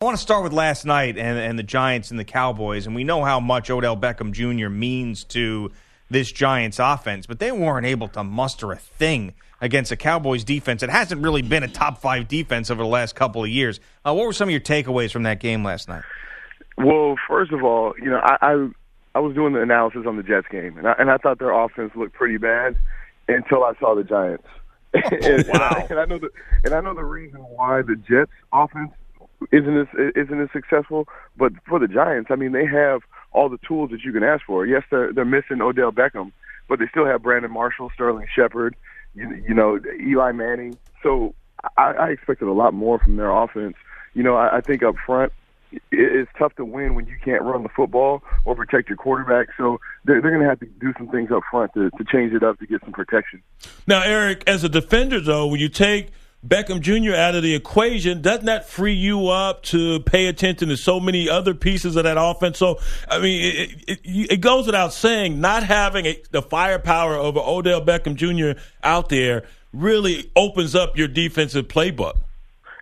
I want to start with last night and, and the Giants and the Cowboys, and we know how much Odell Beckham Jr. means to this Giants offense, but they weren't able to muster a thing against a Cowboys defense. It hasn't really been a top five defense over the last couple of years. Uh, what were some of your takeaways from that game last night? Well, first of all, you know, I I, I was doing the analysis on the Jets game, and I, and I thought their offense looked pretty bad until I saw the Giants. and, wow! And I, and I know the and I know the reason why the Jets offense isn't as isn't as successful. But for the Giants, I mean, they have all the tools that you can ask for. Yes, they're they're missing Odell Beckham, but they still have Brandon Marshall, Sterling Shepard, you, you know, Eli Manning. So I, I expected a lot more from their offense. You know, I, I think up front it's tough to win when you can't run the football or protect your quarterback. So they're, they're going to have to do some things up front to, to change it up to get some protection. Now, Erik, as a defender, though, when you take Beckham Jr. out of the equation, doesn't that free you up to pay attention to so many other pieces of that offense? So, I mean, it, it, it goes without saying, not having a, the firepower of Odell Beckham Jr. out there really opens up your defensive playbook.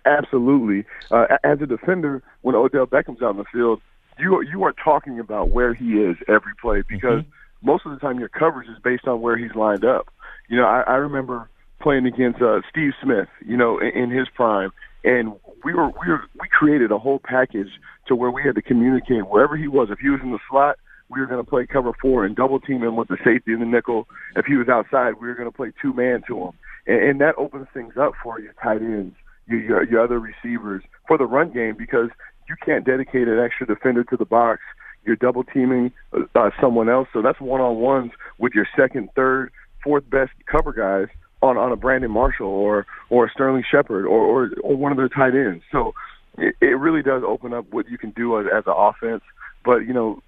Absolutely. Uh, as a defender, when Odell Beckham's out in the field, you you are talking about where he is every play because mm-hmm. most of the time your coverage is based on where he's lined up. You know, I, I remember playing against uh, Steve Smith, you know, in, in his prime, and we were we were we created a whole package to where we had to communicate wherever he was. If he was in the slot, we were going to play cover four and double team him with the safety and the nickel. If he was outside, we were going to play two man to him, and, and that opens things up for your tight ends, your, your your other receivers for the run game because you can't dedicate an extra defender to the box. You're double teaming uh, someone else, so that's one on ones with your second, third, fourth best cover guys on on a Brandon Marshall or or a Sterling Shepard or, or or one of their tight ends. So it, it really does open up what you can do as, as an offense. But you know,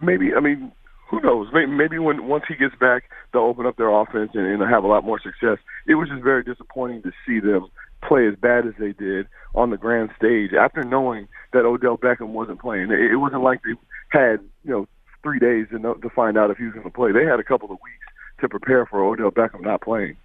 maybe I mean, who knows? Maybe, maybe when once he gets back, they'll open up their offense and, and have a lot more success. It was just very disappointing to see them play as bad as they did on the grand stage after knowing that Odell Beckham wasn't playing. It, it wasn't like they had you know three days to know, to find out if he was going to play. They had a couple of weeks to prepare for Odell Beckham not playing.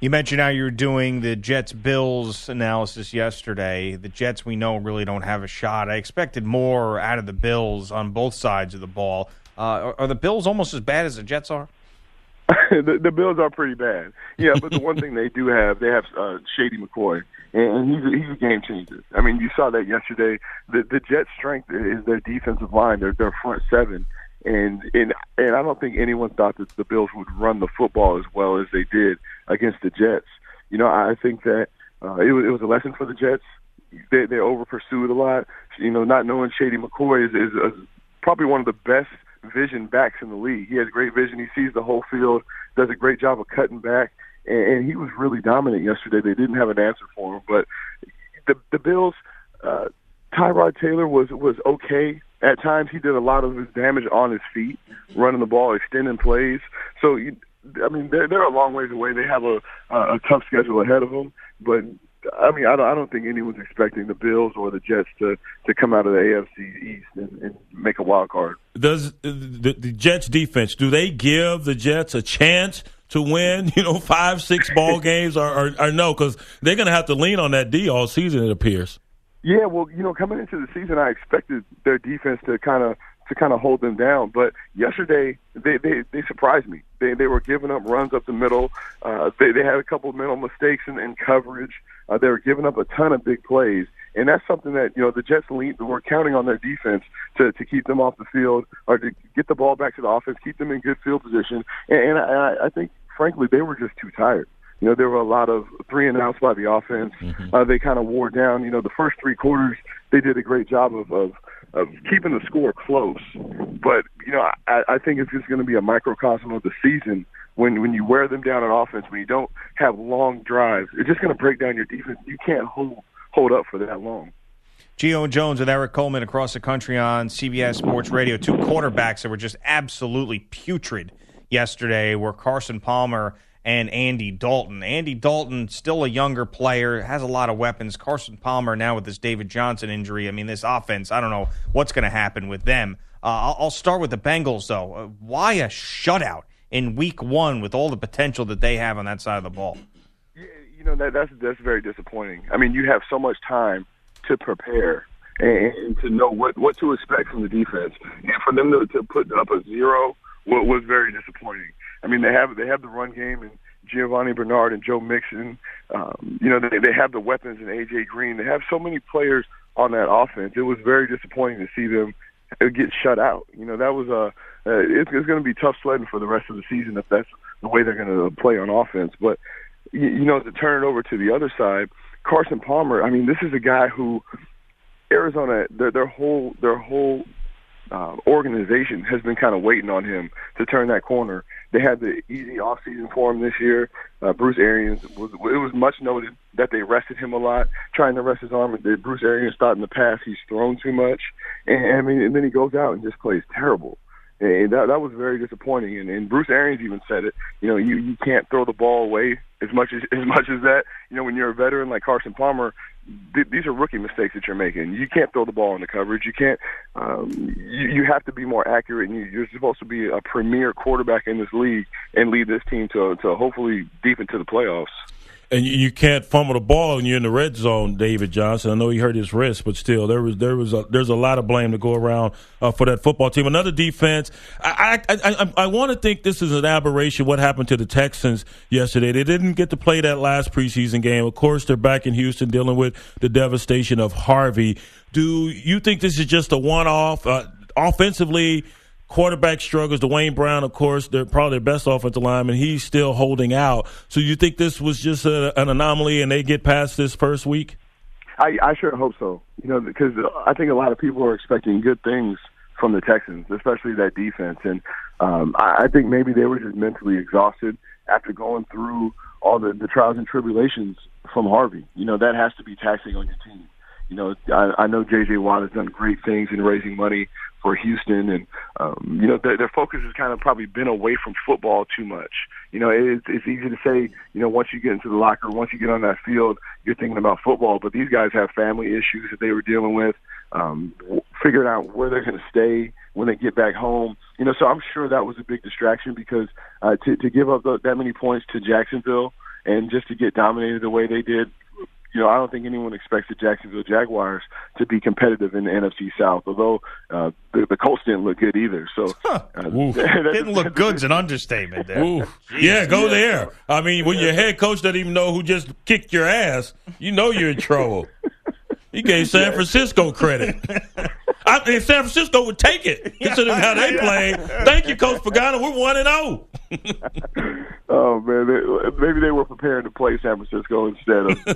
You mentioned how you were doing the Jets Bills analysis yesterday. The Jets, we know, really don't have a shot. I expected more out of the Bills on both sides of the ball. Uh, are, are, the Bills almost as bad as the Jets are? the, the, Bills are pretty bad. Yeah, but the one thing they do have, they have uh, Shady McCoy, and, he's a, he's a game changer. I mean, you saw that yesterday. The, the Jets' strength is their defensive line, their, their front seven and and and I don't think anyone thought that the Bills would run the football as well as they did against the Jets. You know, I think that uh, it, was, it was a lesson for the Jets. They they over pursued a lot. You know, not knowing Shady McCoy is, is is probably one of the best vision backs in the league. He has great vision. He sees the whole field. Does a great job of cutting back, and, and he was really dominant yesterday. They didn't have an answer for him, but the the Bills. Uh, Tyrod Taylor was was okay at times he did a lot of his damage on his feet, running the ball, extending plays. So, you, I mean, they're, they're a long ways away. They have a, a tough schedule ahead of them. But, I mean, I don't, I don't think anyone's expecting the Bills or the Jets to, to come out of the AFC East and, and make a wild card. Does uh, the, the Jets defense, do they give the Jets a chance to win, you know, five, six ball games or, or, or no? Because they're going to have to lean on that D all season, it appears. Yeah, well, you know, coming into the season, I expected their defense to kind of to kind of hold them down. But yesterday, they they, they surprised me. They they were giving up runs up the middle. Uh, they they had a couple of mental mistakes in, in coverage. Uh, they were giving up a ton of big plays, and that's something that you know the Jets lead. We're counting on their defense to to keep them off the field or to get the ball back to the offense, keep them in good field position. And, and I, I think, frankly, they were just too tired. You know, there were a lot of three and outs by the offense. Mm-hmm. Uh, they kind of wore down. You know, the first three quarters, they did a great job of, of, of keeping the score close. But, you know, I, I think it's just going to be a microcosm of the season when, when you wear them down on offense, when you don't have long drives. It's just going to break down your defense. You can't hold, hold up for that long. Gio Jones with Erik Coleman across the country on CBS Sports Radio. Two quarterbacks that were just absolutely putrid yesterday were Carson Palmer and Andy Dalton. Andy Dalton, still a younger player, has a lot of weapons. Carson Palmer now with this David Johnson injury. I mean, this offense, I don't know what's going to happen with them. Uh, I'll, I'll, start with the Bengals, though. Uh, why a shutout in week one with all the potential that they have on that side of the ball? You know, that, that's, that's very disappointing. I mean, you have so much time – to prepare and, to know what what to expect from the defense. And for them to, to put up a zero was very disappointing. I mean, they have they have the run game and Giovani Bernard and Joe Mixon. Um, you know, they they have the weapons and AJ Green. They have so many players on that offense. It was very disappointing to see them get shut out. You know, that was a uh, it's, it's going to be tough sledding for the rest of the season if that's the way they're going to play on offense. But you, you know, to turn it over to the other side, Carson Palmer, I mean, this is a guy who Arizona, their, their whole their whole uh, organization has been kind of waiting on him to turn that corner. They had the easy off season for him this year. Uh, Bruce Arians was it was much noted that they rested him a lot, trying to rest his arm. Bruce Arians thought in the past he's thrown too much, and I mean, and then he goes out and just plays terrible. And that that was very disappointing. And, and Bruce Arians even said it. You know, you you can't throw the ball away as much as as much as that. You know, when you're a veteran like Carson Palmer, th- these are rookie mistakes that you're making. You can't throw the ball in the coverage. You can't. Um, you you have to be more accurate. And you, you're supposed to be a premier quarterback in this league and lead this team to to hopefully deep into the playoffs and you can't fumble the ball and you're in the red zone, David Johnson. I know he hurt his wrist, but still, there was there was a, there's a lot of blame to go around uh, for that football team. Another defense. I I, I, I want to think this is an aberration. What happened to the Texans yesterday? They didn't get to play that last preseason game. Of course, they're back in Houston dealing with the devastation of Harvey. Do you think this is just a one off? Uh, offensively, quarterback struggles. Duane Brown, of course, they're probably their best offensive lineman. He's still holding out. So you think this was just a, an anomaly and they get past this first week? I, I sure hope so. You know, because I think a lot of people are expecting good things from the Texans, especially that defense. And um, I, I think maybe they were just mentally exhausted after going through all the, the trials and tribulations from Harvey. You know, that has to be taxing on your team. You know, I, I know J.J. Watt has done great things in raising money for Houston, and um, you know their, their focus has kind of probably been away from football too much. You know, it's, it's easy to say, you know, once you get into the locker, once you get on that field, you're thinking about football. But these guys have family issues that they were dealing with, um, figuring out where they're going to stay when they get back home. You know, so I'm sure that was a big distraction because uh, to to give up the, that many points to Jacksonville and just to get dominated the way they did you know, I don't think anyone expects the Jacksonville Jaguars to be competitive in the NFC South. Although uh, the, the Colts didn't look good either. So huh. uh, didn't look good's an understatement. There. yeah, go yeah. there. I mean, when yeah. your head coach doesn't even know who just kicked your ass, you know you're in trouble. He gave San Francisco credit. I think San Francisco would take it, considering how they played. Thank you, Coach Pagano. We're one and zero. Oh. oh man, they, maybe they were preparing to play San Francisco instead of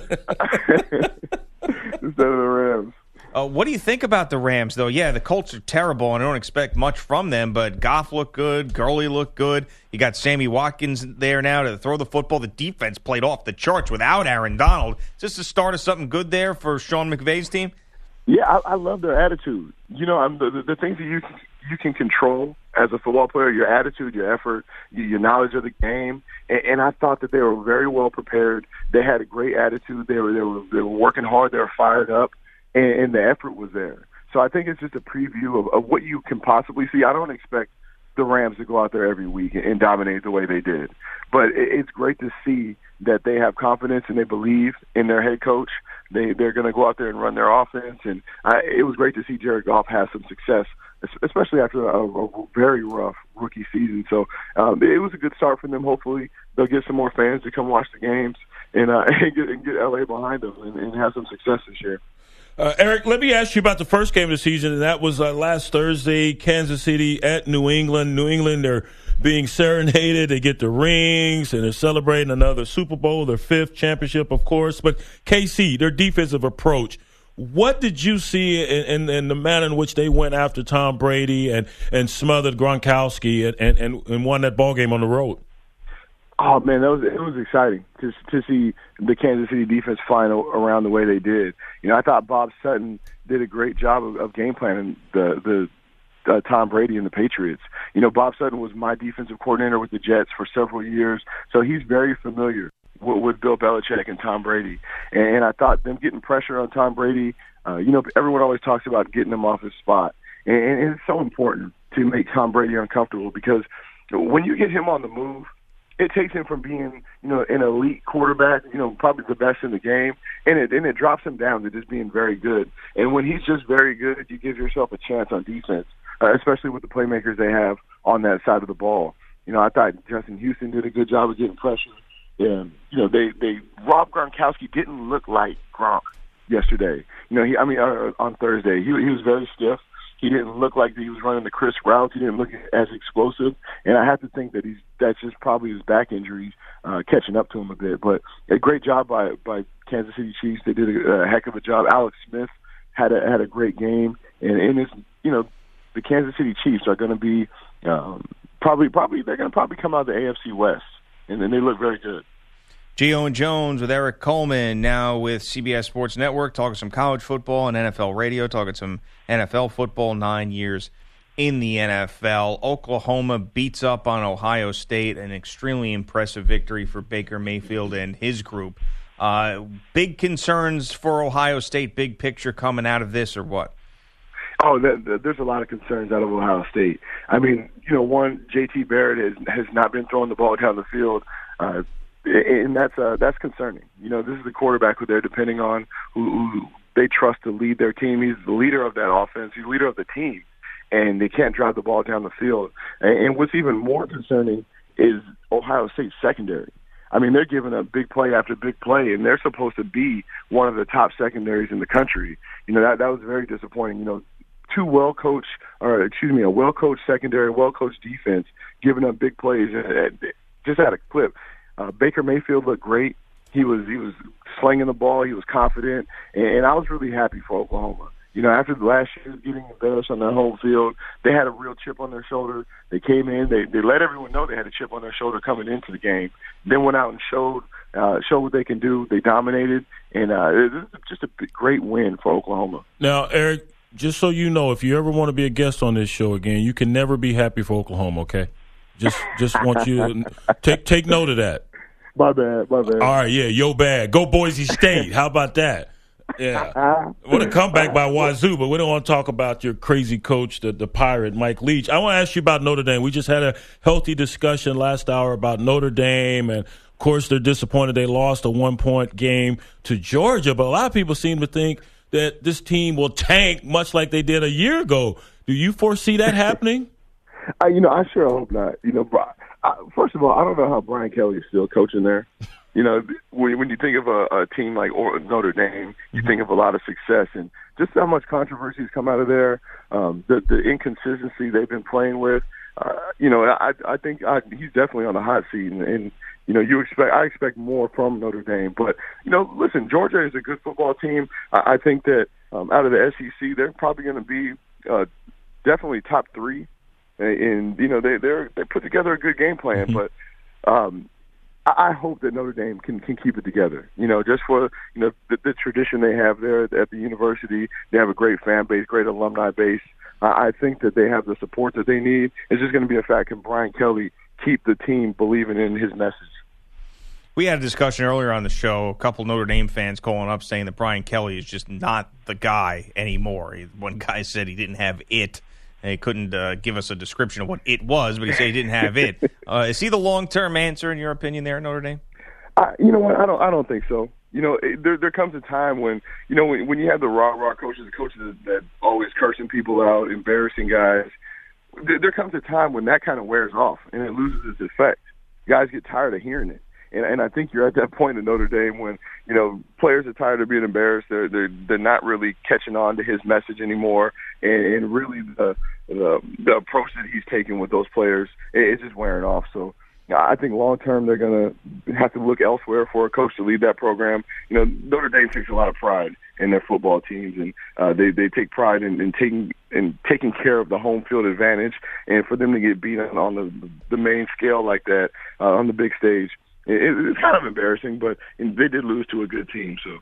instead of the Rams. Uh, what do you think about the Rams, though? Yeah, the Colts are terrible, and I don't expect much from them. But Goff looked good, Gurley looked good. You got Sammy Watkins there now to throw the football. The defense played off the charts without Aaron Donald. Is this the start of something good there for Sean McVay's team? Yeah, I, I love their attitude. You know, I'm, the, the, the things that you you can control as a football player, your attitude, your effort, your knowledge of the game, and, and I thought that they were very well prepared. They had a great attitude. They were they were they were working hard. They were fired up, and, and the effort was there. So I think it's just a preview of, of what you can possibly see. I don't expect the Rams to go out there every week and, dominate the way they did, but it, it's great to see that they have confidence and they believe in their head coach they they're going to go out there and run their offense. And I, it was great to see Jared Goff have some success, especially after a, a very rough rookie season. So um, it was a good start for them. Hopefully, they'll get some more fans to come watch the games and, uh, and, get, and get LA behind them and, and have some success this year. Uh, Erik, let me ask you about the first game of the season, and that was uh, last Thursday, Kansas City at New England. New England, they're being serenaded. They get the rings, and they're celebrating another Super Bowl, their fifth championship, of course. But KC, their defensive approach. What did you see in, in, in, the manner in which they went after Tom Brady and, and smothered Gronkowski and, and, and won that ball game on the road? Oh man, that was it was exciting to to see the Kansas City defense flying around the way they did. You know, I thought Bob Sutton did a great job of, of game planning the the uh, Tom Brady and the Patriots. You know, Bob Sutton was my defensive coordinator with the Jets for several years, so he's very familiar with, with Bill Belichick and Tom Brady. And, and I thought them getting pressure on Tom Brady, uh, you know, everyone always talks about getting him off his spot, and, and it's so important to make Tom Brady uncomfortable because when you get him on the move, it takes him from being, you know, an elite quarterback, you know, probably the best in the game, and it and it drops him down to just being very good. And when he's just very good, you give yourself a chance on defense uh, especially with the playmakers they have on that side of the ball. You know, I thought Justin Houston did a good job of getting pressure. And you know, they they Rob Gronkowski didn't look like Gronk yesterday. You know, he I mean uh, on Thursday he he was very stiff. He didn't look like he was running the crisp routes. He didn't look as explosive, and I have to think that he's that's just probably his back injuries uh, catching up to him a bit. But a great job by by Kansas City Chiefs. They did a, a heck of a job. Alex Smith had a had a great game, and and it's you know the Kansas City Chiefs are going to be um, probably probably they're going to probably come out of the AFC West, and then they look very good. Gio and Jones with Erik Coleman now with CBS Sports Network talking some college football and NFL radio, talking some NFL football. Nine years in the NFL. Oklahoma beats up on Ohio State, an extremely impressive victory for Baker Mayfield and his group. Uh, big concerns for Ohio State, big picture coming out of this, or what? Oh, there's a lot of concerns out of Ohio State. I mean, you know, one, J.T. Barrett has has not been throwing the ball down the field, uh, and that's uh, that's concerning. You know, this is the quarterback who they're depending on, who, who they trust to lead their team. He's the leader of that offense. He's the leader of the team, and they can't drive the ball down the field. And, and what's even more concerning is Ohio State's secondary. I mean, they're giving up big play after big play, and they're supposed to be one of the top secondaries in the country. You know, that that was very disappointing. You know, two well coached, or excuse me, a well coached secondary, well coached defense, giving up big plays just at a clip. Uh, Baker Mayfield looked great. He was he was slinging the ball. He was confident, and, and I was really happy for Oklahoma. You know, after the last year getting embarrassed on their home field, they had a real chip on their shoulder. They came in, they they let everyone know they had a chip on their shoulder coming into the game. Then went out and showed uh, showed what they can do. They dominated, and uh, it was just a great win for Oklahoma. Now, Erik, just so you know, if you ever want to be a guest on this show again, you can never be happy for Oklahoma. Okay, just just want you to take take note of that. My bad, my bad. All right, yeah, yo bad. Go Boise State. How about that? Yeah, uh-huh. what a comeback by Wazoo, but we don't want to talk about your crazy coach, the the pirate Mike Leach. I want to ask you about Notre Dame. We just had a healthy discussion last hour about Notre Dame, and of course they're disappointed they lost a one point game to Georgia. But a lot of people seem to think that this team will tank much like they did a year ago. Do you foresee that happening? I, you know, I sure hope not. You know, I, first of all, I don't know how Brian Kelly is still coaching there. You know, when, when you think of a, a team like Notre Dame, you mm-hmm. think of a lot of success and just how much controversy has come out of there, um, the, the inconsistency they've been playing with. Uh, you know, I, I think I, he's definitely on the hot seat, and, and you know, you expect I expect more from Notre Dame. But you know, listen, Georgia is a good football team. I, I think that um, out of the SEC, they're probably going to be uh, definitely top three. And, you know, they they're they put together a good game plan. Mm-hmm. But um, I, I hope that Notre Dame can can keep it together. You know, just for you know the, the tradition they have there at the university. They have a great fan base, great alumni base. I, I think that they have the support that they need. It's just going to be a fact. Can Brian Kelly keep the team believing in his message? We had a discussion earlier on the show. A couple Notre Dame fans calling up saying that Brian Kelly is just not the guy anymore. One guy said he didn't have it. And he couldn't uh, give us a description of what it was, but he said he didn't have it. Uh, is he the long term answer in your opinion there, Notre Dame? I, you know what? I don't. I don't think so. You know, it, there there comes a time when you know when when you have the raw raw coaches, the coaches that, that always cursing people out, embarrassing guys. There, there comes a time when that kind of wears off and it loses its effect. Guys get tired of hearing it and, and I think you're at that point in Notre Dame when you know players are tired of being embarrassed. They're they're they're not really catching on to his message anymore, and, and really the, the the approach that he's taking with those players it's just wearing off. So. I think long term they're going to have to look elsewhere for a coach to lead that program. You know, Notre Dame takes a lot of pride in their football teams, and uh, they they take pride in, in taking in taking care of the home field advantage. And for them to get beat on, on the the main scale like that uh, on the big stage, it, it's kind of embarrassing, but they did lose to a good team. So,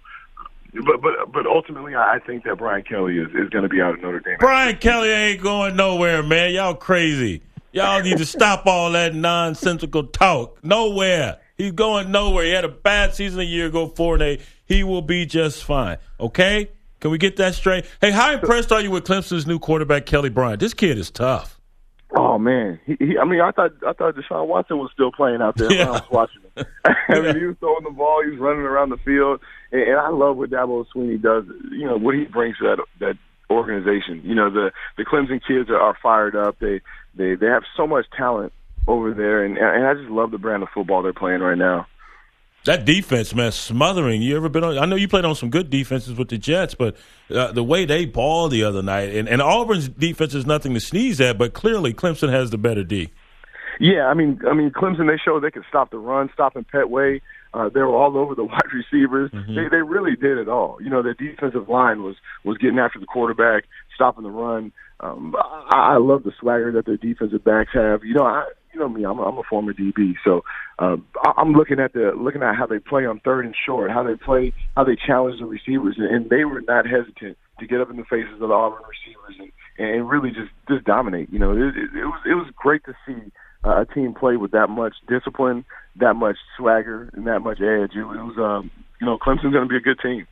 but but but ultimately, I think that Brian Kelly is, is going to be out of Notre Dame. Brian Kelly ain't going nowhere, man. Y'all crazy. Y'all need to stop all that nonsensical talk. Nowhere. He's going nowhere. He had a bad season a year ago, four and eight. He will be just fine. Okay? Can we get that straight? Hey, how impressed are you with Clemson's new quarterback, Kelly Bryant? This kid is tough. Oh man, he, he, I mean, I thought I thought Deshaun Watson was still playing out there when I was watching him. I mean, he was throwing the ball, he was running around the field, and, and I love what Dabo Swinney does. You know what he brings to that that organization. You know the the Clemson kids are, are fired up. They they they have so much talent over there, and and I just love the brand of football they're playing right now. That defense, man, smothering. You ever been on? I know you played on some good defenses with the Jets, but uh, the way they balled the other night, and, and Auburn's defense is nothing to sneeze at, but clearly Clemson has the better D. Yeah, I mean, I mean, Clemson. They showed they could stop the run, stopping Pettway. Uh, they were all over the wide receivers. Mm-hmm. They they really did it all. You know, their defensive line was was getting after the quarterback, stopping the run. Um, I, I love the swagger that their defensive backs have. You know, I you know me, I'm a, I'm a former DB, so um, I'm looking at the looking at how they play on third and short, how they play, how they challenge the receivers, and, and they were not hesitant to get up in the faces of the Auburn receivers and, and really just just dominate. You know, it, it, it was it was great to see uh, a team play with that much discipline, that much swagger, and that much edge. It, it was, um, you know, Clemson's going to be a good team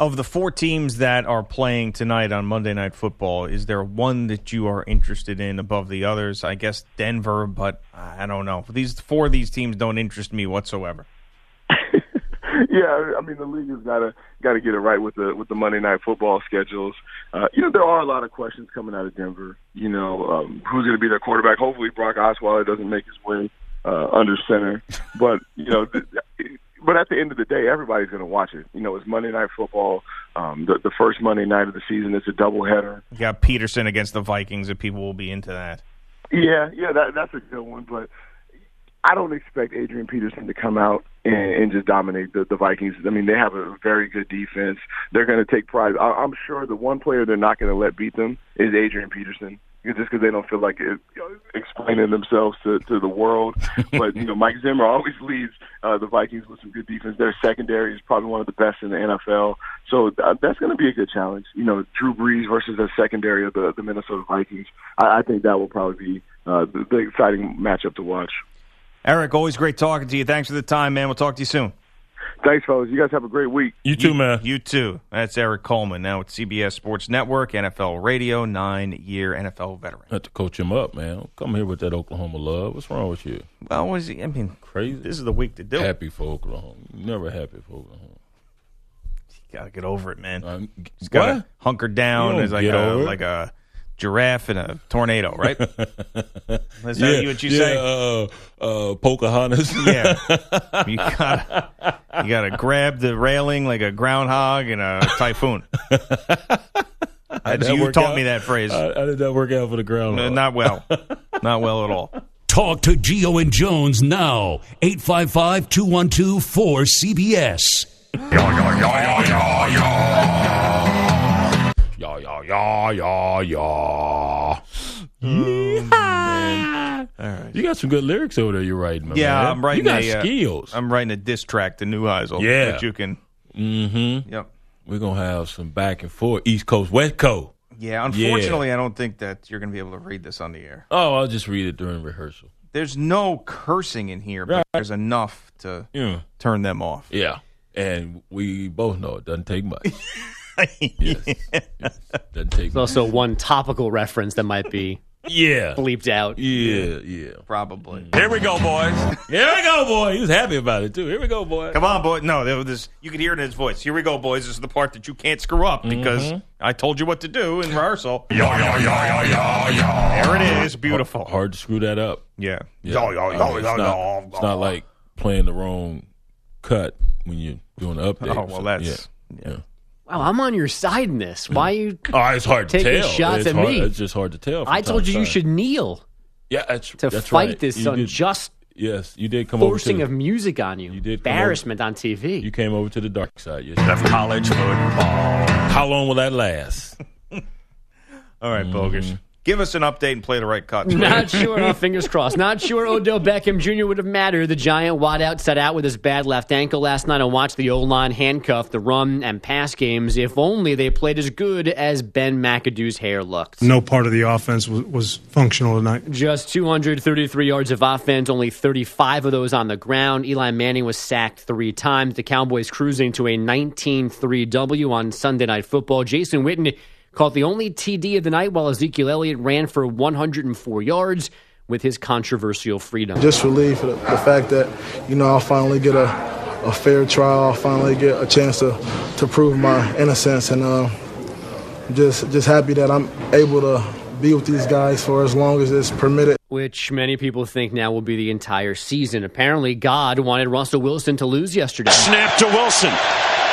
of the four teams that are playing tonight on Monday Night Football, is there one that you are interested in above the others? I guess Denver, but I don't know. These four of these teams don't interest me whatsoever. yeah, I mean the league has got to got to get it right with the with the Monday Night Football schedules. Uh, you know there are a lot of questions coming out of Denver. You know um, who's going to be their quarterback? Hopefully Brock Osweiler doesn't make his way uh, under center, but you know. Th- but at the end of the day, everybody's going to watch it. You know, it's Monday Night Football. Um, the, the first Monday night of the season. It's a doubleheader. You got Peterson against the Vikings, and people will be into that. Yeah, yeah, that, that's a good one. But I don't expect Adrian Peterson to come out and, and just dominate the, the Vikings. I mean, they have a very good defense. They're going to take pride. I, I'm sure the one player they're not going to let beat them is Adrian Peterson just because they don't feel like it, you know, explaining themselves to, to the world. but you know, Mike Zimmer always leads uh, the Vikings with some good defense. Their secondary is probably one of the best in the NFL. So uh, that's going to be a good challenge. You know, Drew Brees versus the secondary of the, the Minnesota Vikings. I, I think that will probably be uh, the, the exciting matchup to watch. Erik, always great talking to you. Thanks for the time, man. We'll talk to you soon. Thanks, fellas. You guys have a great week. You too, you, man. You too. That's Erik Coleman now at CBS Sports Network, NFL Radio, nine year NFL veteran. I have to coach him up, man. Come here with that Oklahoma love. What's wrong with you? Well, was he? I mean, crazy. This is the week to do happy it. Happy for Oklahoma. Never happy for Oklahoma. You gotta get over it, man. Um, He's gotta hunker down as like a like a giraffe and a tornado, right? Is yeah, that what you yeah, say? Uh, uh, Pocahontas. yeah, you gotta you gotta grab the railing like a groundhog in a typhoon. you taught out? me that phrase. How, how, did that work out for the groundhog? Uh, not well, not well at all. Talk to Gio and Jones now. 855 212 4CBS. Yeah, yeah, yeah, yeah, yeah. Yeah. All right. You got some good lyrics over there. You're writing, my yeah, man. I'm writing. You got a, uh, skills. I'm writing a diss track to New Heisel. Yeah. that you can. Mm-hmm. Yep. We're gonna have some back and forth, East Coast, West Coast. Yeah, unfortunately, I don't think that you're going to be able to read this on the air. Oh, I'll just read it during rehearsal. There's no cursing in here, but Right. there's enough to Yeah, turn them off. yeah. And we both know it doesn't take much. yes. yes. Doesn't take There's much. also one topical reference that might be Yeah. bleeped out. Yeah, yeah. Probably. Here we go, boys. Here we go, boy. He was happy about it too. Here we go, boy. Come on, boy. No, there was this, you could hear it in his voice. Here we go, boys. This is the part that you can't screw up because mm-hmm. I told you what to do in rehearsal. There it is. Beautiful. Hard to screw that up. Yeah. Yeah. I mean, it's, not, it's not like playing the wrong cut when you're doing the update. Oh, well, So, that's. yeah. Wow, I'm on your side in this. Why are you? Oh, it's hard to Taking tell. shots it's at hard, me. It's just hard to tell. I told you to you should kneel Yeah, that's to that's fight right. this You did- unjust Yes, you did come forcing over of music on you. You did come embarrassment on TV. you came over to the dark side. Yes, of college football. How long will that last? All right, Bogus. Mm. Give us an update and play the right cut. Not sure. Fingers crossed. Not sure Odell Beckham Jr. would have mattered. The giant wideout set out with his bad left ankle last night and watched the O line handcuff the run and pass games. If only they played as good as Ben McAdoo's hair looked. No part of the offense was, was functional tonight. Just 233 yards of offense, only 35 of those on the ground. Eli Manning was sacked three times. The Cowboys cruising to a 19 3 W on Sunday Night Football. Jason Witten caught the only TD of the night while Ezekiel Elliott ran for 104 yards with his controversial freedom. Just relieved for the, the fact that, you know, I'll finally get a, a fair trial. I'll finally get a chance to, to prove my innocence. And uh, just, just happy that I'm able to be with these guys for as long as it's permitted. Which many people think now will be the entire season. Apparently, God wanted Russell Wilson to lose yesterday. Snap to Wilson.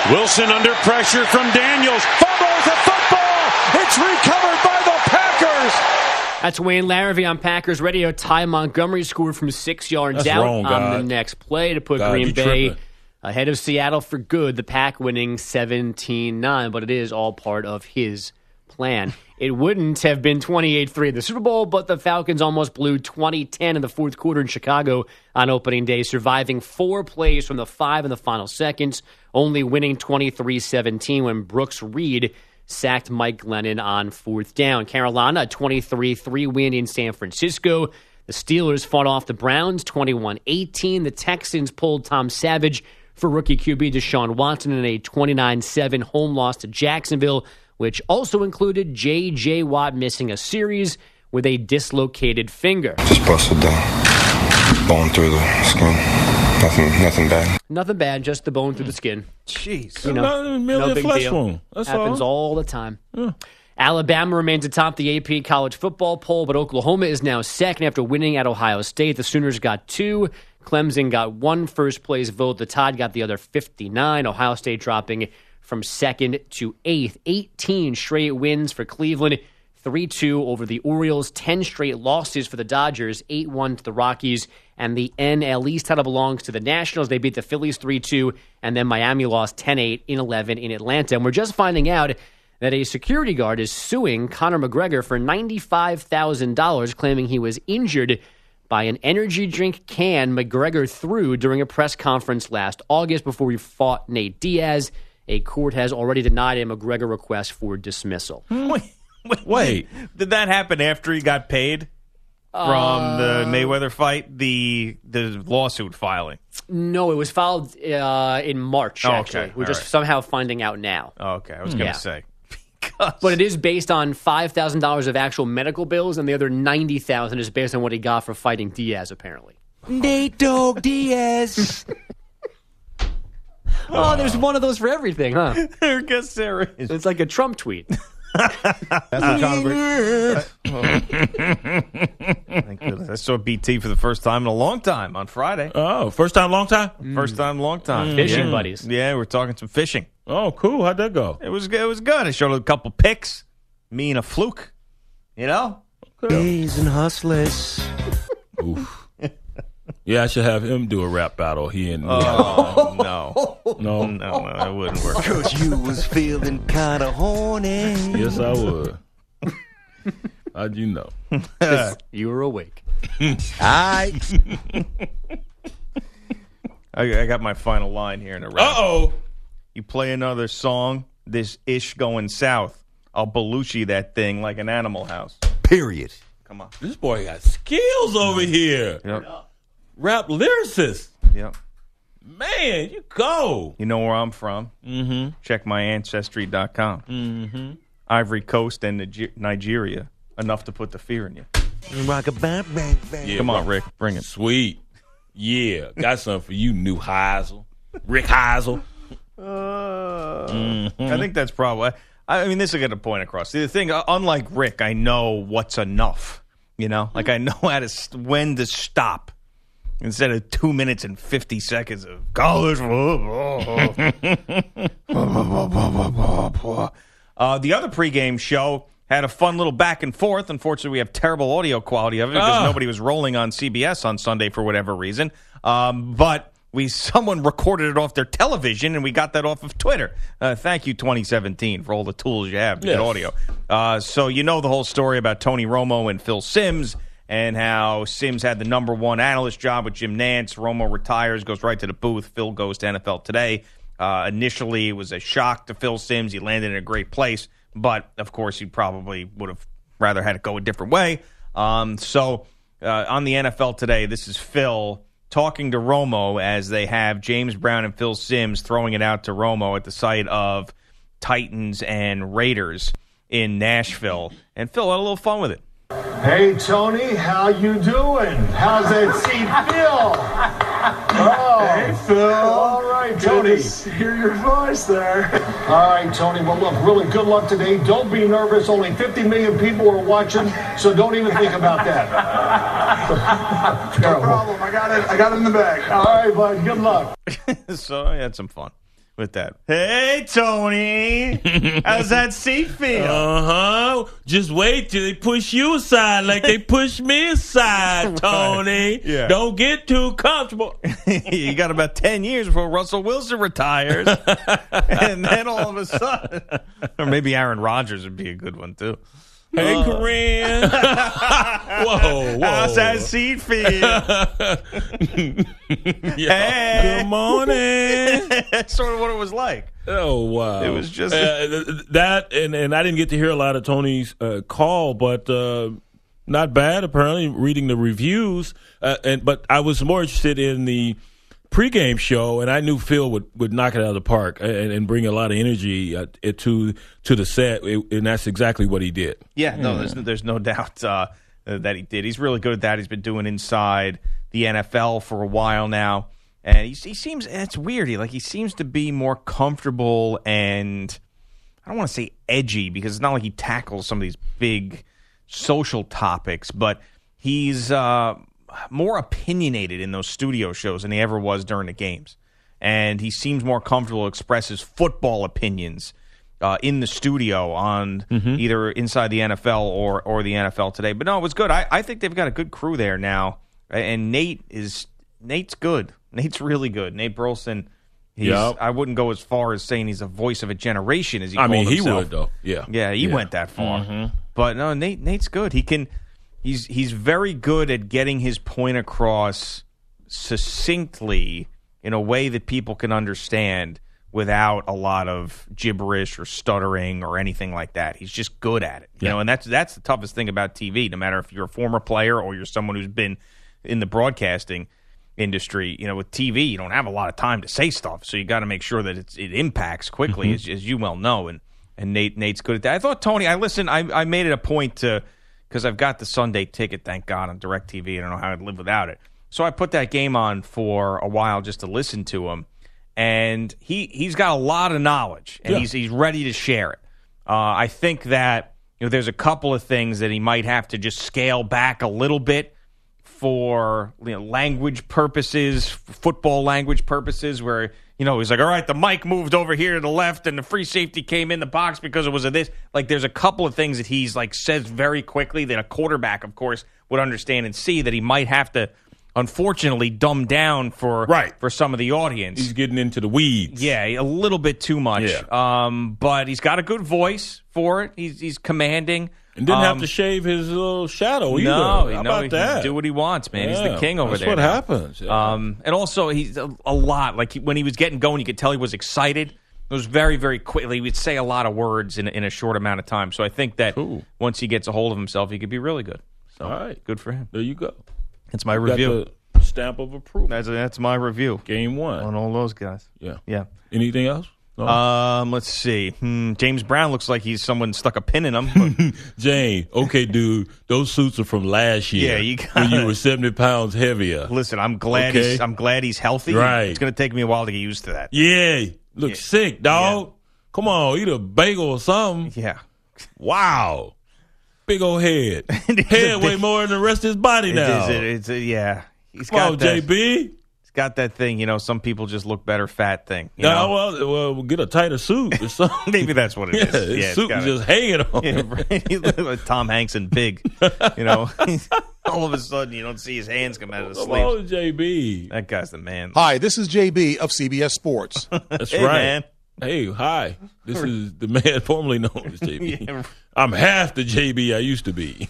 Wilson under pressure from Daniels. Fumbles the football. It's recovered by the Packers. That's Wayne Larrivee on Packers Radio. Ty Montgomery scored from six yards That's out wrong, on the next play to put God, Green Bay tripping. ahead of Seattle for good. The Pack winning 17 9, but it is all part of his plan. It wouldn't have been 28 3 in the Super Bowl, but the Falcons almost blew 20 10 in the fourth quarter in Chicago on opening day, surviving four plays from the five in the final seconds, only winning 23 17 when Brooks Reed sacked Mike Glennon on fourth down. Carolina, a 23 3 win in San Francisco. The Steelers fought off the Browns 21 18. The Texans pulled Tom Savage for rookie QB Deshaun Watson in a 29 7 home loss to Jacksonville, which also included J.J. Watt missing a series with a dislocated finger. Just busted the bone through the skin. Nothing, nothing bad. Nothing bad, just the bone through the skin. Jeez. You know, Not merely a big flesh deal. wound. That's Happens all. all the time. Alabama remains atop the AP college football poll, but Oklahoma is now second after winning at Ohio State. The Sooners got two. Clemson got one first place vote. The Tide got the other 59. Ohio State dropping from second to eighth. 18 straight wins for Cleveland. 3 2 over the Orioles, 10 straight losses for the Dodgers, 8 1 to the Rockies, and the NL East title belongs to the Nationals. They beat the Phillies 3 2, and then Miami lost 10 8 in 11 in Atlanta. And we're just finding out that a security guard is suing Conor McGregor for $95,000, claiming he was injured by an energy drink can McGregor threw during a press conference last August before he fought Nate Diaz. A court has already denied a McGregor request for dismissal. Hmm. Wait, wait, Wait. Did that happen after he got paid from the Mayweather fight? The the lawsuit filing. No, it was filed uh, in March. Oh, okay. We're All just right. somehow finding out now. Oh, okay, I was going to Yeah. say. But it is based on five thousand dollars of actual medical bills, and the other ninety thousand is based on what he got for fighting Diaz. Apparently. Nate Dog Diaz. Oh, there's one of those for everything, huh? I guess there is. It's like a Trump tweet. Thank goodness. I saw BT for the first time in a long time on Friday. Oh, first time, long time. Mm. First time, long time. Fishing Yeah. buddies. Yeah, we're talking some fishing. Oh, cool. How'd that go? It was it was good. I showed a couple pics. Me and a fluke. You know? Days and hustlers. Oof. Yeah, I should have him do a rap battle. He and Oh, no. no, No, no, that wouldn't work. Cause you was feeling kinda horny. yes, I would. How'd you know? You were awake. I I, I got my final line here in a Uh rap. oh. You play another song, this ish going south. I'll Belushi that thing like an animal house. period. Come on. This boy got skills over here. Yep. Rap lyricist. Yep. Man, you go. You know where I'm from. Mm-hmm. Check my ancestry.com. Mm-hmm. Ivory Coast and Niger- Nigeria. Enough to put the fear in you. Rock a bang bang bang. Yeah, Come on, Rick. Bring it. Sweet. Yeah. Got something for you, new Heisel. Rick Heisel. I think that's probably. I mean, this will get a point across. The thing, uh, unlike Rick, I know what's enough. You know, like I know how to st- when to stop instead of two minutes and fifty seconds of college. uh, the other pregame show had a fun little back and forth. Unfortunately, we have terrible audio quality of it because Ah. nobody was rolling on CBS on Sunday for whatever reason. Um, but we someone recorded it off their television, and we got that off of Twitter. Uh, thank you, 2017, for all the tools you have to get audio. Uh, so you know the whole story about Tony Romo and Phil Simms, and how Simms had the number one analyst job with Jim Nantz. Romo retires, goes right to the booth. Phil goes to NFL Today. Uh, initially, it was a shock to Phil Simms. He landed in a great place, but of course, he probably would have rather had it go a different way. Um, so uh, on the NFL today, this is Phil talking to Romo as they have James Brown and Phil Simms throwing it out to Romo at the site of Titans and Raiders in Nashville. And Phil had a little fun with it. Hey Tony, how you doing? How's that seat feel? Oh, hey Phil. All right, Tony. hear your voice there. All right, Tony. Well, look, really good luck today. Don't be nervous. Only 50 million people are watching, so don't even think about that. no problem. I got it. I got it in the bag. All right, bud. Good luck. so I had some fun with that. Hey, Tony. How's that seat feel? Uh huh. Just wait till they push you aside like they push me aside, Tony. Yeah. Don't get too comfortable. you got about 10 years before Russell Wilson retires. and then all of a sudden, or maybe Aaron Rodgers would be a good one too. Hey, Uh, Corinne. whoa, whoa. That seat feel? Yeah. Good morning. That's sort of what it was like. Oh wow! It was just- uh, th- th- that, and and I didn't get to hear a lot of Tony's uh, call, but uh, not bad. Apparently, reading the reviews, uh, and but I was more interested in the pregame show, and I knew Phil would, would knock it out of the park and, and bring a lot of energy uh, to to the set, and that's exactly what he did. Yeah, no, there's there's no doubt uh, that he did. He's really good at that. He's been doing inside the NFL for a while now, and he, he seems it's weird. He like he seems to be more comfortable and I don't want to say edgy because it's not like he tackles some of these big social topics, but he's uh, more opinionated in those studio shows than he ever was during the games, and he seems more comfortable to express his football opinions uh, in the studio on either inside the NFL or or the NFL today. But no, it was good. I, I think they've got a good crew there now, and Nate is Nate's good. Nate's really good. Nate Burleson. He's, Yep. I wouldn't go as far as saying he's a voice of a generation as he. I mean, called he himself. would though. Yeah, Yeah, he Yeah. went that far. Mhm. But no, Nate Nate's good. He can he's he's very good at getting his point across succinctly in a way that people can understand without a lot of gibberish or stuttering or anything like that. He's just good at it. You Yeah. know, and that's that's the toughest thing about TV, no matter if you're a former player or you're someone who's been in the broadcasting industry, you know, with TV, you don't have a lot of time to say stuff, so you got to make sure that it's, it impacts quickly, Mhm. as, as you well know. And and Nate Nate's good at that. I thought Tony. I listened. I I made it a point to because I've got the Sunday ticket, thank God, on Directv. I don't know how I'd live without it. So I put that game on for a while just to listen to him, and he he's got a lot of knowledge, and Yeah. he's he's ready to share it. Uh, I think that you know there's a couple of things that he might have to just scale back a little bit for you know, language purposes, football language purposes, where you know he's like, all right, the mic moved over here to the left, and the free safety came in the box because it was a this. Like, there's a couple of things that he's like says very quickly that a quarterback, of course, would understand and see that he might have to, unfortunately, dumb down for Right. for some of the audience. He's getting into the weeds. Yeah, a little bit too much. Yeah. Um, but he's got a good voice for it. He's he's commanding. And didn't have Um, to shave his little shadow either. no, How no, about he that? can do what he wants, man. he's the king over that's there. what now. happens, yeah. Um, and also he's a, a lot. Like he, when he was getting going, you could tell he was excited. It was very, very quickly. He would say a lot of words in, a- in a short amount of time. So I think that once he gets a hold of himself, he could be really good. So All right. good for him. There you go. That's my You review. stamp of approval. That's that's my review Game one. on all those guys. Yeah. Yeah. Anything else? No? Um, let's see. Hmm, James Brown looks like he's someone stuck a pin in him. Jane, okay, dude, those suits are from last year. Yeah, you when you were seventy pounds heavier. Listen, I'm glad Okay. he's I'm glad he's healthy. Right. It's going to take me a while to get used to that. Yeah, look sick, dog. Come on, eat a bagel or something. Yeah. Wow, big old head. head way more than the rest of his body now. is, it- it's yeah. He's Come got on, that, JB. He's got that thing. You know, some people just look better fat thing. You No, know? well, well, we'll get a tighter suit or something. Maybe that's what it yeah, is. his Yeah, it's suit gotta- just hanging on. Yeah, right. Like Tom Hanks and Big. You know, All of a sudden, you don't see his hands come out of the Come sleeves. on, JB. That guy's the man. Hi, this is JB of CBS Sports. That's Hey, right. man. Hey, hi. This is the man formerly known as JB. Yeah. I'm half the JB I used to be.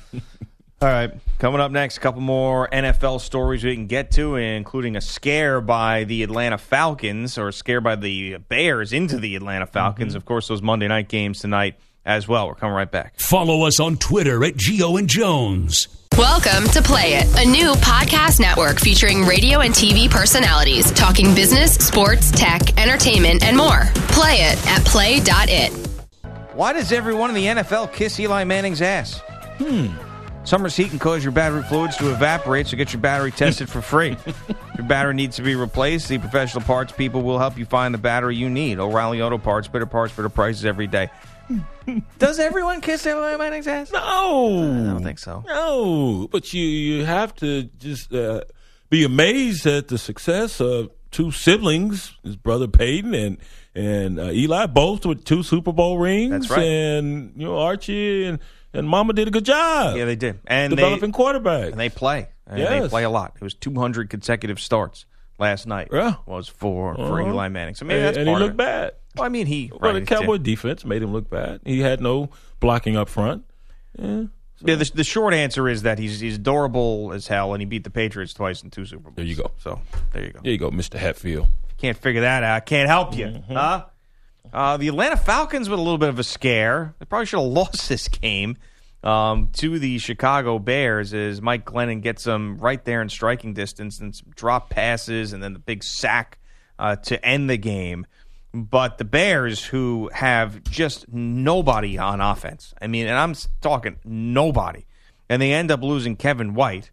All right, coming up next, a couple more NFL stories we can get to, including a scare by the Atlanta Falcons or a scare by the Bears into the Atlanta Falcons. Of course, those Monday night games tonight as well. We're coming right back. Follow us on Twitter at Gio and Jones. Welcome to Play It, a new podcast network featuring radio and TV personalities talking business, sports, tech, entertainment, and more. Play it at play.it. Why does everyone in the NFL kiss Eli Manning's ass? Hmm. Summer's heat can cause your battery fluids to evaporate, so get your battery tested for free. your battery needs to be replaced. The professional parts people will help you find the battery you need. O'Reilly Auto Parts, better parts, better prices every day. Does everyone kiss Manning's ass? No, I don't think so. No, but you you have to just uh, be amazed at the success of two siblings, his brother Peyton and and uh, Eli, both with two Super Bowl rings. That's right. And you know Archie and and Mama did a good job. Yeah, they did. And developing they, quarterback. And they play. And They play a lot. It was 200 consecutive starts last night. Yeah. Was for for Uh-huh. Eli Manning. So maybe and, that's and he looked bad. Well, I mean, he. Well, right, the Cowboy defense made him look bad. He had no blocking up front. Yeah. Yeah, the, the short answer is that he's he's adorable as hell, and he beat the Patriots twice in two Super Bowls. There you go. So there you go. There you go, Mr. Hatfield. Can't figure that out. Can't help you, Mm-hmm. huh? Uh, the Atlanta Falcons with a little bit of a scare. They probably should have lost this game um, to the Chicago Bears as Mike Glennon gets them right there in striking distance and some drop passes and then the big sack uh, to end the game. But the Bears, who have just nobody on offense, I mean, and I'm talking nobody, and they end up losing Kevin White.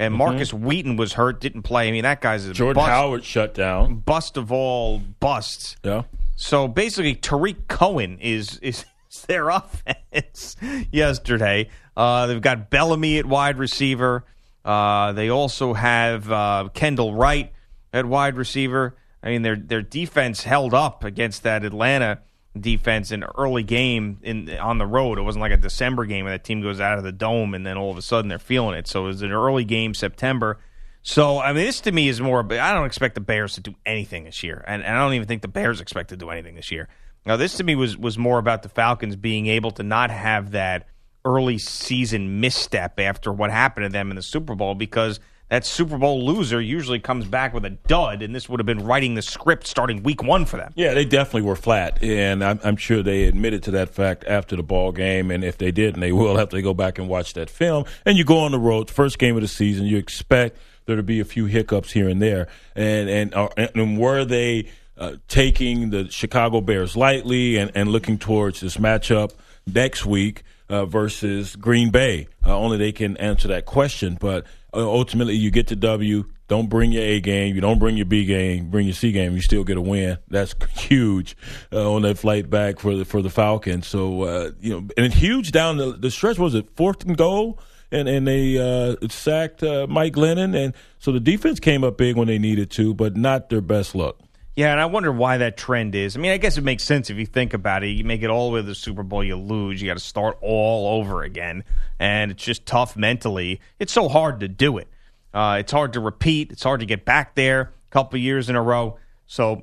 And Markus Wheaton was hurt, didn't play. I mean, that guy's a Mm-hmm. Jordan bust Howard shut down. bust of all busts. Yeah. So basically, Tarik Cohen is is their offense yesterday. Uh, they've got Bellamy at wide receiver. Uh, they also have uh, Kendall Wright at wide receiver. I mean, their their defense held up against that Atlanta defense in early game in on the road. It wasn't like a December game where that team goes out of the dome and then all of a sudden they're feeling it. So it was an early game, September. So I mean, this to me is more. I don't expect the Bears to do anything this year, and, and I don't even think the Bears expect to do anything this year. Now, this to me was was more about the Falcons being able to not have that early season misstep after what happened to them in the Super Bowl because that Super Bowl loser usually comes back with a dud, and this would have been writing the script starting week one for them. Yeah, they definitely were flat, and I'm, I'm sure they admitted to that fact after the ball game. And if they didn't, they will have to go back and watch that film. And you go on the road, first game of the season, you expect there to be a few hiccups here and there. And and uh, and were they uh, taking the Chicago Bears lightly and, and looking towards this matchup next week uh, versus Green Bay? Uh, only they can answer that question. But uh, ultimately, you get the W. Don't bring your A game. You don't bring your B game. Bring your C game. You still get a win. That's huge on that flight back for the for the Falcons. So you know, and it's huge down the, the stretch. Was it fourth and goal? And and they uh, sacked uh, Mike Glennon, and so the defense came up big when they needed to, but not their best look. Yeah, and I wonder why that trend is. I mean, I guess it makes sense if you think about it. You make it all the way to the Super Bowl, you lose, you got to start all over again, and it's just tough mentally. It's so hard to do it. Uh, it's hard to repeat. It's hard to get back there a couple years in a row. So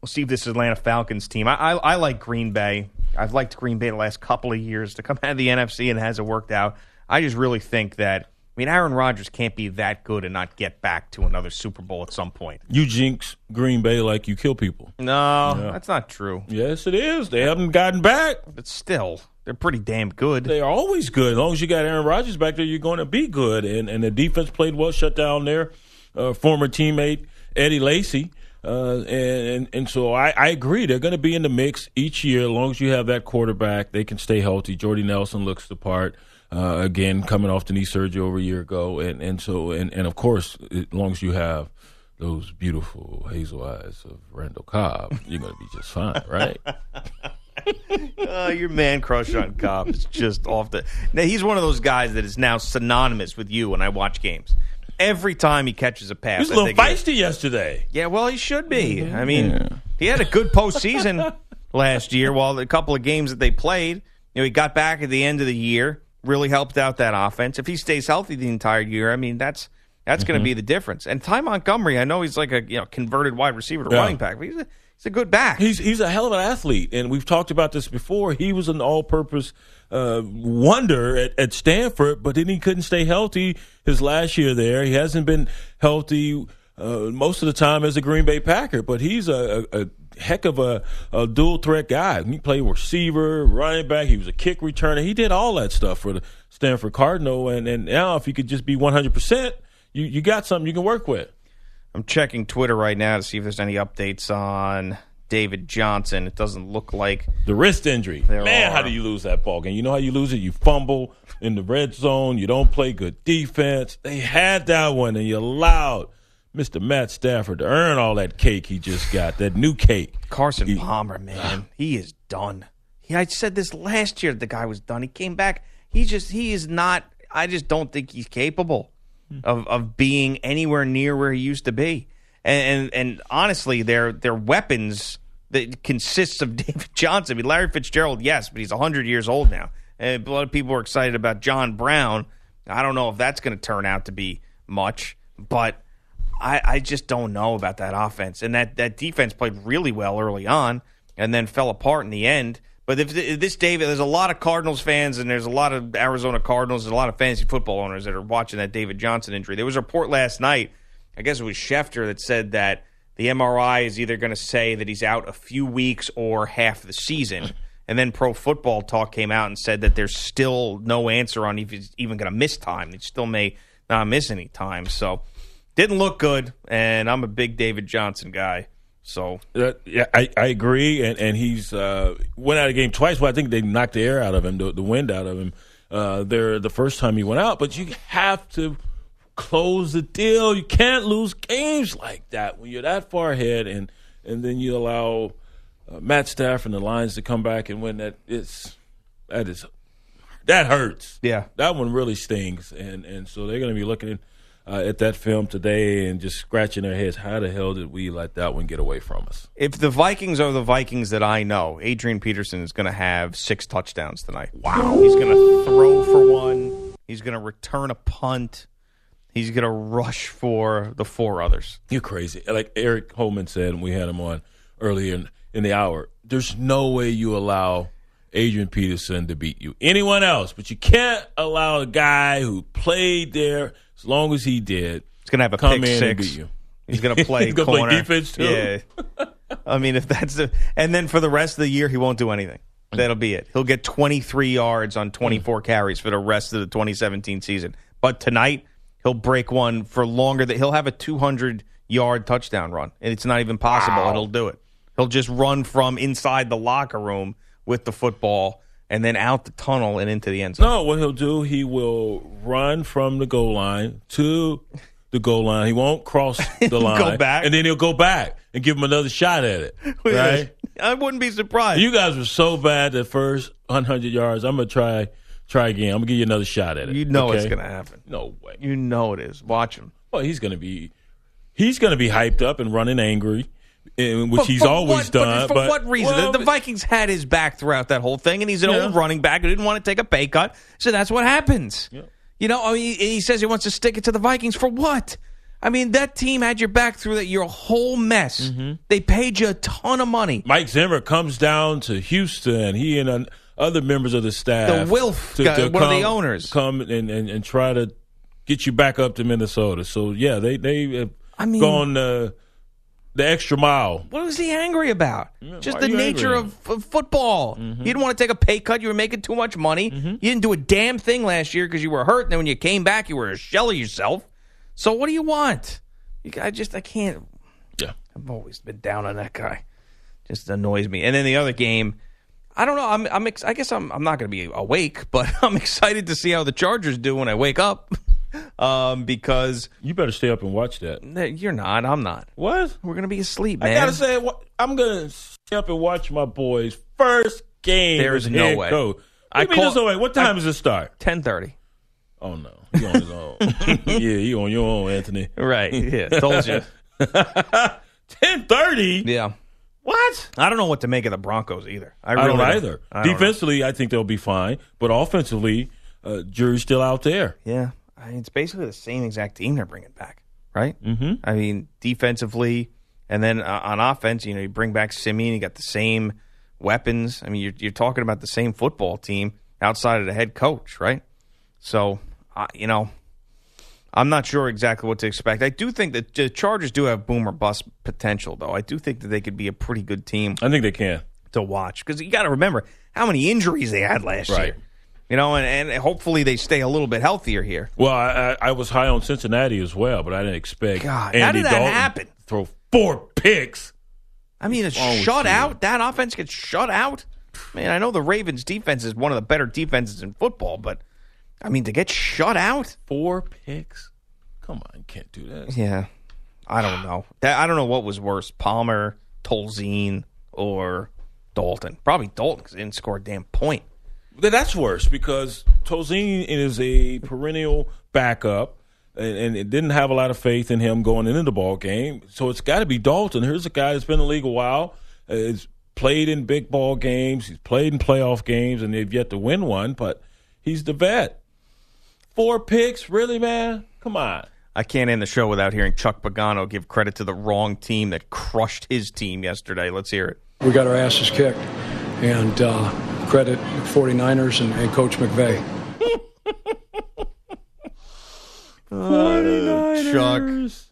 we'll see if this Atlanta Falcons team. I, I, I like Green Bay. I've liked Green Bay the last couple of years to come out of the NFC and it hasn't worked out. I just really think that. I mean, Aaron Rodgers can't be that good and not get back to another Super Bowl at some point. You jinx Green Bay like you kill people. No, Yeah. that's not true. Yes, it is. They haven't gotten back. But still, they're pretty damn good. They are always good. As long as you got Aaron Rodgers back there, you're going to be good. And and the defense played well, shut down their uh, former teammate Eddie Lacy. Uh, and, and and so I, I agree. They're going to be in the mix each year as long as you have that quarterback. They can stay healthy. Jordy Nelson looks the part. Uh, again, coming off the knee surgery over a year ago, and and so and and of course, as long as you have those beautiful hazel eyes of Randall Cobb, you're going to be just fine, right? uh, your man crush on Cobb is just off the. Now he's one of those guys that is now synonymous with you when I watch games. Every time he catches a pass, He was a I little think, feisty yesterday. Yeah, well, he should be. I mean, he had a good postseason last year. While the couple of games that they played, you know, he got back at the end of the year, really helped out that offense. If he stays healthy the entire year, I mean that's that's going to be the difference. And Ty Montgomery, I know he's like a you know converted wide receiver to Yeah. running back, but he's a, he's a good back. He's he's a hell of an athlete, and we've talked about this before. He was an all-purpose uh, wonder at, at Stanford, but then he couldn't stay healthy his last year there. He hasn't been healthy uh, most of the time as a Green Bay Packer, but he's a, a, a heck of a, a dual threat guy. He played receiver, running back. He was a kick returner. He did all that stuff for the Stanford Cardinal, and and now if he could just be one hundred percent, you you got something you can work with. I'm checking Twitter right now to see if there's any updates on David Johnson. It doesn't look like The wrist injury. Man, are. how do you lose that ball game? You know how you lose it? You fumble in the red zone. You don't play good defense. They had that one, and you allowed Mr. Matt Stafford to earn all that cake he just got, that new cake. Carson Palmer, man, he is done. He, I said this last year. The guy was done. He came back. He just he is not. I just don't think he's capable hmm. of of being anywhere near where he used to be. And and, and honestly, their their weapons that consists of David Johnson. I mean, Larry Fitzgerald, yes, but he's hundred years old now. And a lot of people are excited about John Brown. I don't know if that's going to turn out to be much, but I, I just don't know about that offense. And that, that defense played really well early on and then fell apart in the end. But if, this David, there's a lot of Cardinals fans and there's a lot of Arizona Cardinals and a lot of fantasy football owners that are watching that David Johnson injury. There was a report last night, I guess it was Schefter, that said that the MRI is either going to say that he's out a few weeks or half the season. And then Pro Football Talk came out and said that there's still no answer on if he's even going to miss time. He still may not miss any time. So didn't look good. And I'm a big David Johnson guy. So Uh, yeah, I, I agree, and and he's uh, went out of the game twice, but I think they knocked the air out of him, the, the wind out of him. Uh, there, the first time he went out, but you have to close the deal. You can't lose games like that when you're that far ahead, and and then you allow uh, Matt Stafford and the Lions to come back and win. That it's that is that hurts. Yeah, that one really stings, and and so they're going to be looking. Uh, at that film today and just scratching their heads. How the hell did we let that one get away from us? if the Vikings are the Vikings that I know, Adrian Peterson is going to have six touchdowns tonight. Wow. He's going to throw for one. He's going to return a punt. He's going to rush for the four others. You're crazy. Like Erik Coleman said, and we had him on earlier in, in the hour. There's no way you allow Adrian Peterson to beat you. Anyone else, but you can't allow a guy who played there as long as he did. He's going to have a come pick in six. and beat you. He's going to play He's gonna play corner. defense, too. Yeah. I mean, if that's the and then for the rest of the year, he won't do anything. That'll be it. He'll get 23 yards on 24 carries for the rest of the 2017 season. But tonight, he'll break one for longer. That he'll have a 200 yard touchdown run, and it's not even possible. And he'll do it. He'll just run from inside the locker room with the football and then out the tunnel and into the end zone. No, what he'll do, he will run from the goal line to the goal line. He won't cross the line. go back. And then he'll go back and give him another shot at it. Right? I wouldn't be surprised. You guys were so bad the first 100 yards. I'm going to try try again. I'm going to give you another shot at it. You know it's going to happen. No way. You know it is. Watch him. Well, he's going to be he's going to be hyped up and running angry, which But he's always what- but done. for but- what reason? well, the, the Vikings had his back throughout that whole thing, and he's an Yeah. old running back who didn't want to take a pay cut. So that's what happens. You know, I mean, he says he wants to stick it to the Vikings for what? I mean, that team had your back through that your whole mess. Mm-hmm. They paid you a ton of money. Mike Zimmer comes down to Houston. He and uh, other members of the staff, The Wilf guy, one of the owners. come and, and, and try to get you back up to Minnesota. So yeah, they they have I mean- gone uh, the extra mile. What was he angry about? Just the nature of, of football. Mm-hmm. You didn't want to take a pay cut. You were making too much money. You didn't do a damn thing last year because you were hurt. And then when you came back, you were a shell of yourself. So what do you want? You, I just I can't. Yeah, I've always been down on that guy. Just annoys me. And then the other game, I don't know. I'm I'm ex- I guess I'm I'm not going to be awake, but I'm excited to see how the Chargers do when I wake up. Um, because you better stay up and watch that. You're not. I'm not. What? We're gonna be asleep, I gotta say, I'm gonna stay up and watch my boys' first game. There's no way. coach. I I mean, call- no way. What time I- does it start? Ten thirty. Oh no, you on his own. yeah, you on your own, Anthony. Right. Yeah. Told you. Ten thirty. Yeah. What? I don't know what to make of the Broncos either. I, I, really don't either. I don't know. Defensively, I think they'll be fine, but offensively, uh, jury's still out there. Yeah, I mean, it's basically the same exact team they're bringing back, right? Mm-hmm. I mean, defensively, and then uh, on offense, you know, you bring back Siemian, you got the same weapons. I mean, you're, you're talking about the same football team outside of the head coach, right? So, uh, you know, I'm not sure exactly what to expect. I do think that the Chargers do have boom or bust potential, though. I do think that they could be a pretty good team. I think they can to watch because you got to remember how many injuries they had last Right. year. You know, and, and hopefully they stay a little bit healthier here. Well, I, I, I was high on Cincinnati as well, but I didn't expect God, Andy how did that Dalton happen? throw four picks. I mean, wrong with shut out. That offense gets shut out. Man, I know the Ravens' defense is one of the better defenses in football, but I mean, to get shut out, four picks. Come on, can't do that. Yeah, I don't know. That, I don't know what was worse, Palmer, Tolzien, or Dalton. Probably Dalton because didn't score a damn point. Th- That's worse because Tolzien is a perennial backup and, and it didn't have a lot of faith in him going into the ball game. So it's got to be Dalton. Here's a guy that's been in the league a while, uh, has played in big ball games, he's played in playoff games, and they've yet to win one, but he's the vet. Four picks, really, man? Come on. I can't end the show without hearing Chuck Pagano give credit to the wrong team that crushed his team yesterday. Let's hear it. We got our asses kicked. And uh, credit 49ers and, and Coach McVay. Uh, Chuck.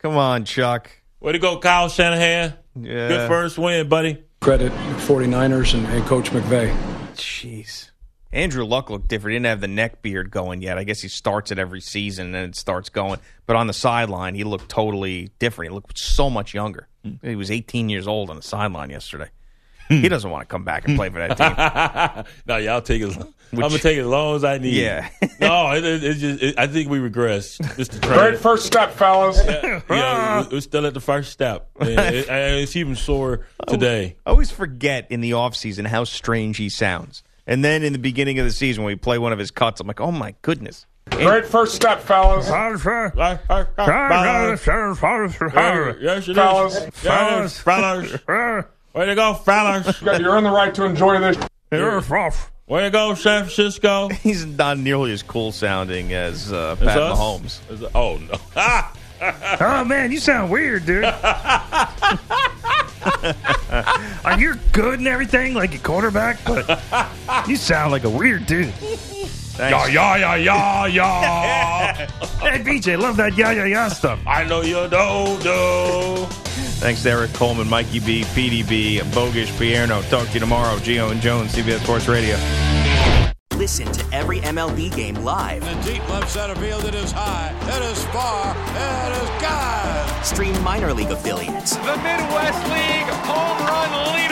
Come on, Chuck. Way to go, Kyle Shanahan. Yeah. Good first win, buddy. Credit 49ers and, and Coach McVay. Jeez. Andrew Luck looked different. He didn't have the neck beard going yet. I guess he starts it every season and it starts going. But on the sideline, he looked totally different. He looked so much younger. He was 18 years old on the sideline yesterday. Hmm. he doesn't want to come back and play for that team. no, y'all take it. I'm gonna take it as long as I need. Yeah. no, it, it, it's just, it, I think we regress. Mr. Train. Great first step, fellas. yeah, we- we're still at the first step. And it- it's even sore today. I always forget in the offseason how strange he sounds. And then in the beginning of the season, when we play one of his cuts, I'm like, oh my goodness. Great first step, fellas. Yes, it Fellas. is. Yes, fellas. Way to go, fellas. You earn the right to enjoy this. Way to go, San Francisco. He's not nearly as cool sounding as uh, Pat us? Mahomes. Is- oh, no. Oh man, you sound weird, dude. like you're good and everything, like a quarterback, but you sound like a weird dude. Yeah, yeah, yeah, yeah, yeah. Hey, BJ, love that yeah, yeah, yeah stuff. I know you do, do. Thanks to Erik Coleman, Mikey B, PDB, Bogish, Pierno. Talk to you tomorrow. Gio and Jones, CBS Sports Radio. Listen to every MLB game live. In the deep left center field, it is high, it is far, it is God. Stream minor league affiliates The Midwest League home run leader.